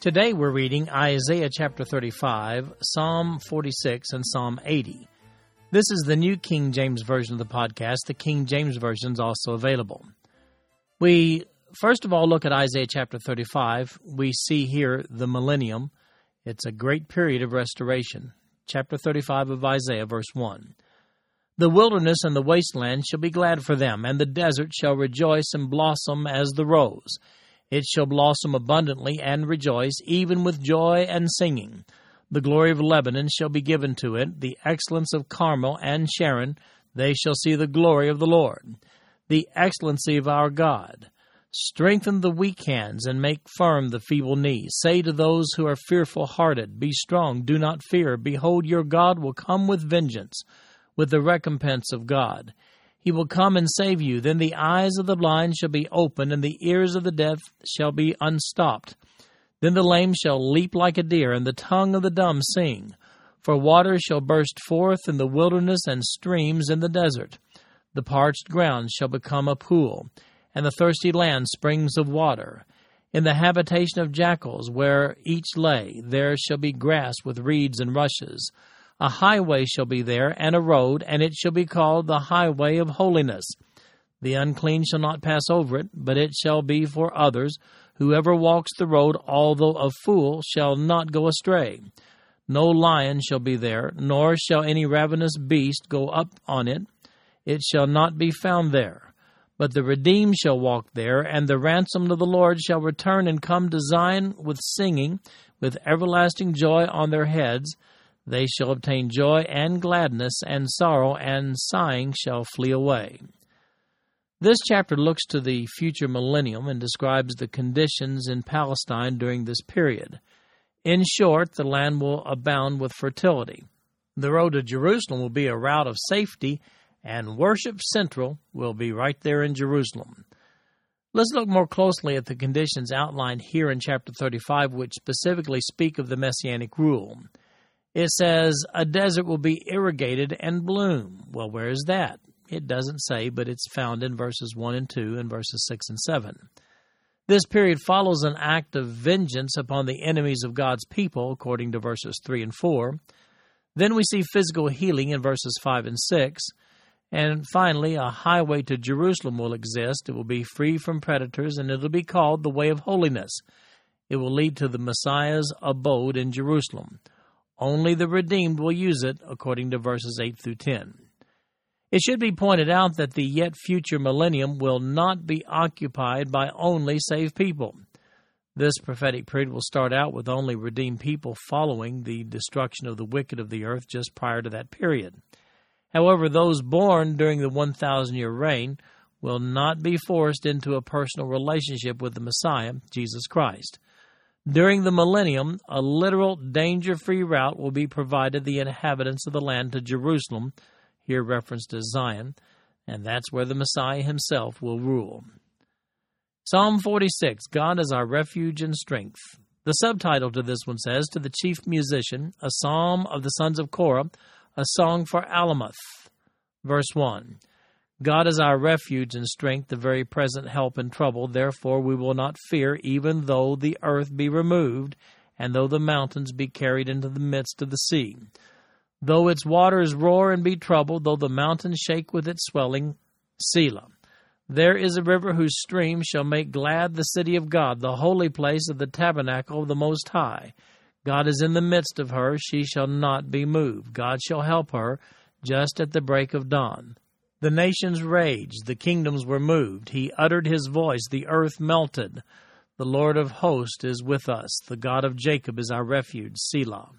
Today we're reading Isaiah chapter 35, Psalm 46, and Psalm 80. This is the New King James Version of the podcast. The King James Version is also available. We first of all look at Isaiah chapter 35. We see here the millennium. It's a great period of restoration. Chapter 35 of Isaiah, verse 1. The wilderness and the wasteland shall be glad for them, and the desert shall rejoice and blossom as the rose. It shall blossom abundantly and rejoice, even with joy and singing. The glory of Lebanon shall be given to it, the excellence of Carmel and Sharon. They shall see the glory of the Lord, the excellency of our God. Strengthen the weak hands and make firm the feeble knees. Say to those who are fearful hearted, Be strong, do not fear. Behold, your God will come with vengeance with the recompense of God. He will come and save you. Then the eyes of the blind shall be opened, and the ears of the deaf shall be unstopped. Then the lame shall leap like a deer, and the tongue of the dumb sing. For waters shall burst forth in the wilderness, and streams in the desert. The parched ground shall become a pool, and the thirsty land springs of water. In the habitation of jackals, where each lay, there shall be grass with reeds and rushes. A highway shall be there, and a road, and it shall be called the highway of holiness. The unclean shall not pass over it, but it shall be for others. Whoever walks the road, although a fool, shall not go astray. No lion shall be there, nor shall any ravenous beast go up on it. It shall not be found there. But the redeemed shall walk there, and the ransomed of the Lord shall return and come to Zion with singing, with everlasting joy on their heads they shall obtain joy and gladness, and sorrow and sighing shall flee away. This chapter looks to the future millennium and describes the conditions in Palestine during this period. In short, the land will abound with fertility. The road to Jerusalem will be a route of safety, and worship central will be right there in Jerusalem. Let's look more closely at the conditions outlined here in chapter 35, which specifically speak of the messianic rule. It says, a desert will be irrigated and bloom. Well, where is that? It doesn't say, but it's found in verses 1 and 2 and verses 6 and 7. This period follows an act of vengeance upon the enemies of God's people, according to verses 3 and 4. Then we see physical healing in verses 5 and 6. And finally, a highway to Jerusalem will exist. It will be free from predators, and it'll be called the Way of Holiness. It will lead to the Messiah's abode in Jerusalem. Only the redeemed will use it, according to verses 8 through 10. It should be pointed out that the yet future millennium will not be occupied by only saved people. This prophetic period will start out with only redeemed people following the destruction of the wicked of the earth just prior to that period. However, those born during the 1,000 year reign will not be forced into a personal relationship with the Messiah, Jesus Christ. During the millennium, a literal danger free route will be provided the inhabitants of the land to Jerusalem, here referenced as Zion, and that's where the Messiah himself will rule. Psalm 46 God is our refuge and strength. The subtitle to this one says, To the chief musician, a psalm of the sons of Korah, a song for Alamoth. Verse 1 God is our refuge and strength, the very present help in trouble. Therefore we will not fear, even though the earth be removed, and though the mountains be carried into the midst of the sea. Though its waters roar and be troubled, though the mountains shake with its swelling, Selah. There is a river whose stream shall make glad the city of God, the holy place of the tabernacle of the Most High. God is in the midst of her, she shall not be moved. God shall help her just at the break of dawn. The nations raged, the kingdoms were moved. He uttered his voice, the earth melted. The Lord of hosts is with us. The God of Jacob is our refuge. Selah.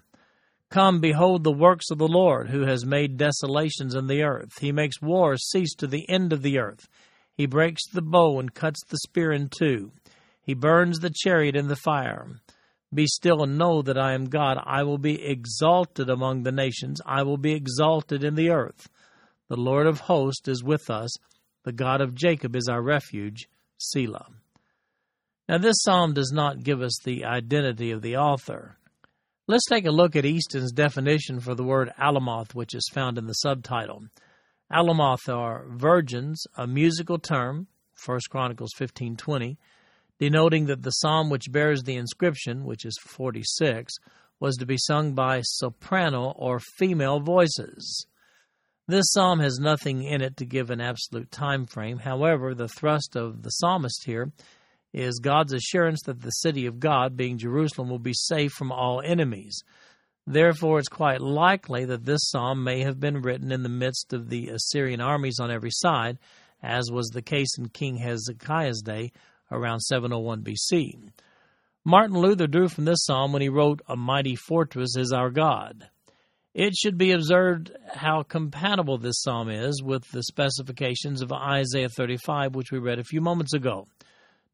Come, behold the works of the Lord, who has made desolations in the earth. He makes war cease to the end of the earth. He breaks the bow and cuts the spear in two. He burns the chariot in the fire. Be still and know that I am God. I will be exalted among the nations. I will be exalted in the earth. The Lord of hosts is with us. The God of Jacob is our refuge. Selah. Now, this psalm does not give us the identity of the author. Let's take a look at Easton's definition for the word alamoth, which is found in the subtitle. Alamoth are virgins, a musical term, 1 Chronicles 15:20, denoting that the psalm which bears the inscription, which is 46, was to be sung by soprano or female voices. This psalm has nothing in it to give an absolute time frame. However, the thrust of the psalmist here is God's assurance that the city of God, being Jerusalem, will be safe from all enemies. Therefore, it's quite likely that this psalm may have been written in the midst of the Assyrian armies on every side, as was the case in King Hezekiah's day around 701 BC. Martin Luther drew from this psalm when he wrote, A mighty fortress is our God. It should be observed how compatible this psalm is with the specifications of Isaiah 35, which we read a few moments ago.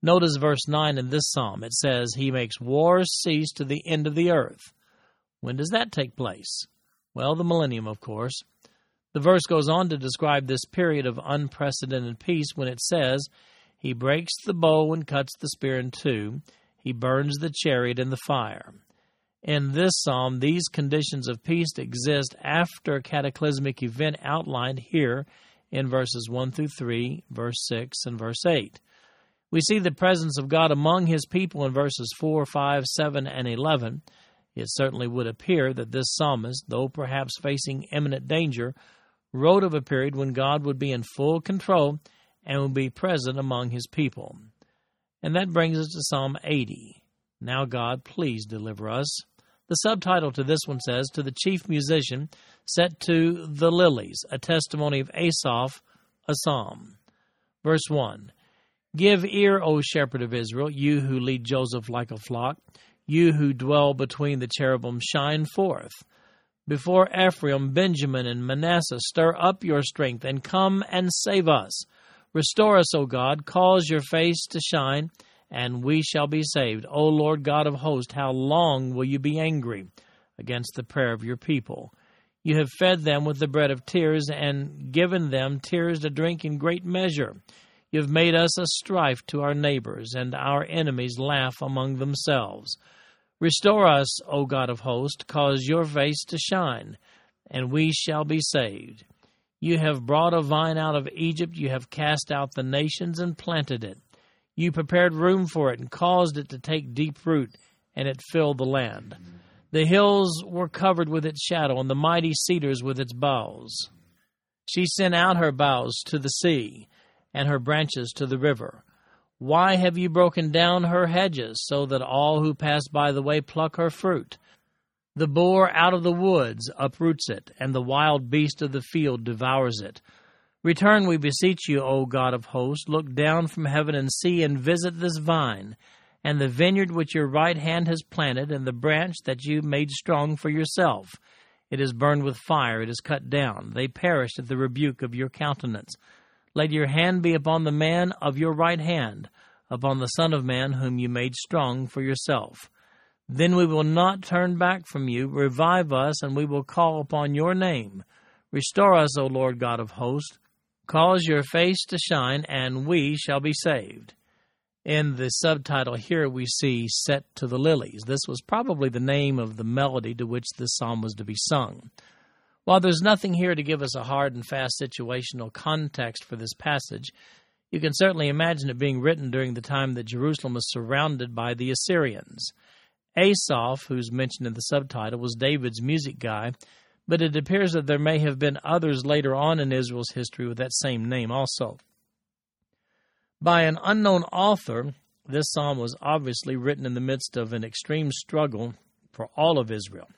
Notice verse 9 in this psalm. It says, He makes wars cease to the end of the earth. When does that take place? Well, the millennium, of course. The verse goes on to describe this period of unprecedented peace when it says, He breaks the bow and cuts the spear in two. He burns the chariot in the fire. In this psalm, these conditions of peace exist after a cataclysmic event outlined here in verses 1 through 3, verse 6, and verse 8. We see the presence of God among his people in verses 4, 5, 7, and 11. It certainly would appear that this psalmist, though perhaps facing imminent danger, wrote of a period when God would be in full control and would be present among his people. And that brings us to Psalm 80. Now, God, please deliver us. The subtitle to this one says, To the chief musician, set to the lilies, a testimony of Asaph, a psalm. Verse 1 Give ear, O shepherd of Israel, you who lead Joseph like a flock, you who dwell between the cherubim, shine forth. Before Ephraim, Benjamin, and Manasseh, stir up your strength and come and save us. Restore us, O God, cause your face to shine, and we shall be saved. O Lord God of hosts, how long will you be angry against the prayer of your people? You have fed them with the bread of tears and given them tears to drink in great measure. You have made us a strife to our neighbors, and our enemies laugh among themselves. Restore us, O God of hosts, cause your face to shine, and we shall be saved. You have brought a vine out of Egypt, you have cast out the nations and planted it. You prepared room for it and caused it to take deep root, and it filled the land. The hills were covered with its shadow, and the mighty cedars with its boughs. She sent out her boughs to the sea and her branches to the river. Why have you broken down her hedges, so that all who pass by the way pluck her fruit? The boar out of the woods uproots it, and the wild beast of the field devours it. Return, we beseech you, O God of hosts, look down from heaven and see and visit this vine, and the vineyard which your right hand has planted, and the branch that you made strong for yourself. It is burned with fire, it is cut down. They perished at the rebuke of your countenance. Let your hand be upon the man of your right hand, upon the Son of Man whom you made strong for yourself. Then we will not turn back from you. Revive us, and we will call upon your name. Restore us, O Lord God of hosts. Cause your face to shine, and we shall be saved. In the subtitle here, we see Set to the Lilies. This was probably the name of the melody to which this psalm was to be sung. While there's nothing here to give us a hard and fast situational context for this passage, you can certainly imagine it being written during the time that Jerusalem was surrounded by the Assyrians. Asaph, who's mentioned in the subtitle, was David's music guy, but it appears that there may have been others later on in Israel's history with that same name also. By an unknown author, this psalm was obviously written in the midst of an extreme struggle for all of Israel.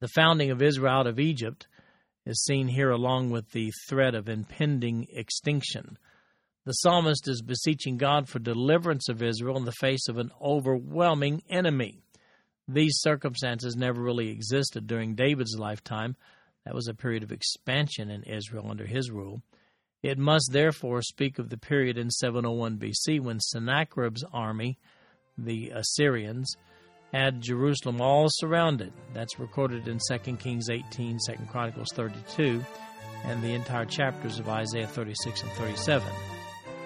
The founding of Israel out of Egypt is seen here along with the threat of impending extinction. The psalmist is beseeching God for deliverance of Israel in the face of an overwhelming enemy. These circumstances never really existed during David's lifetime. That was a period of expansion in Israel under his rule. It must therefore speak of the period in 701 BC when Sennacherib's army, the Assyrians, had Jerusalem all surrounded. That's recorded in 2 Kings 18, 2 Chronicles 32, and the entire chapters of Isaiah 36 and 37.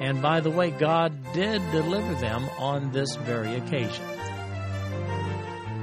And by the way, God did deliver them on this very occasion.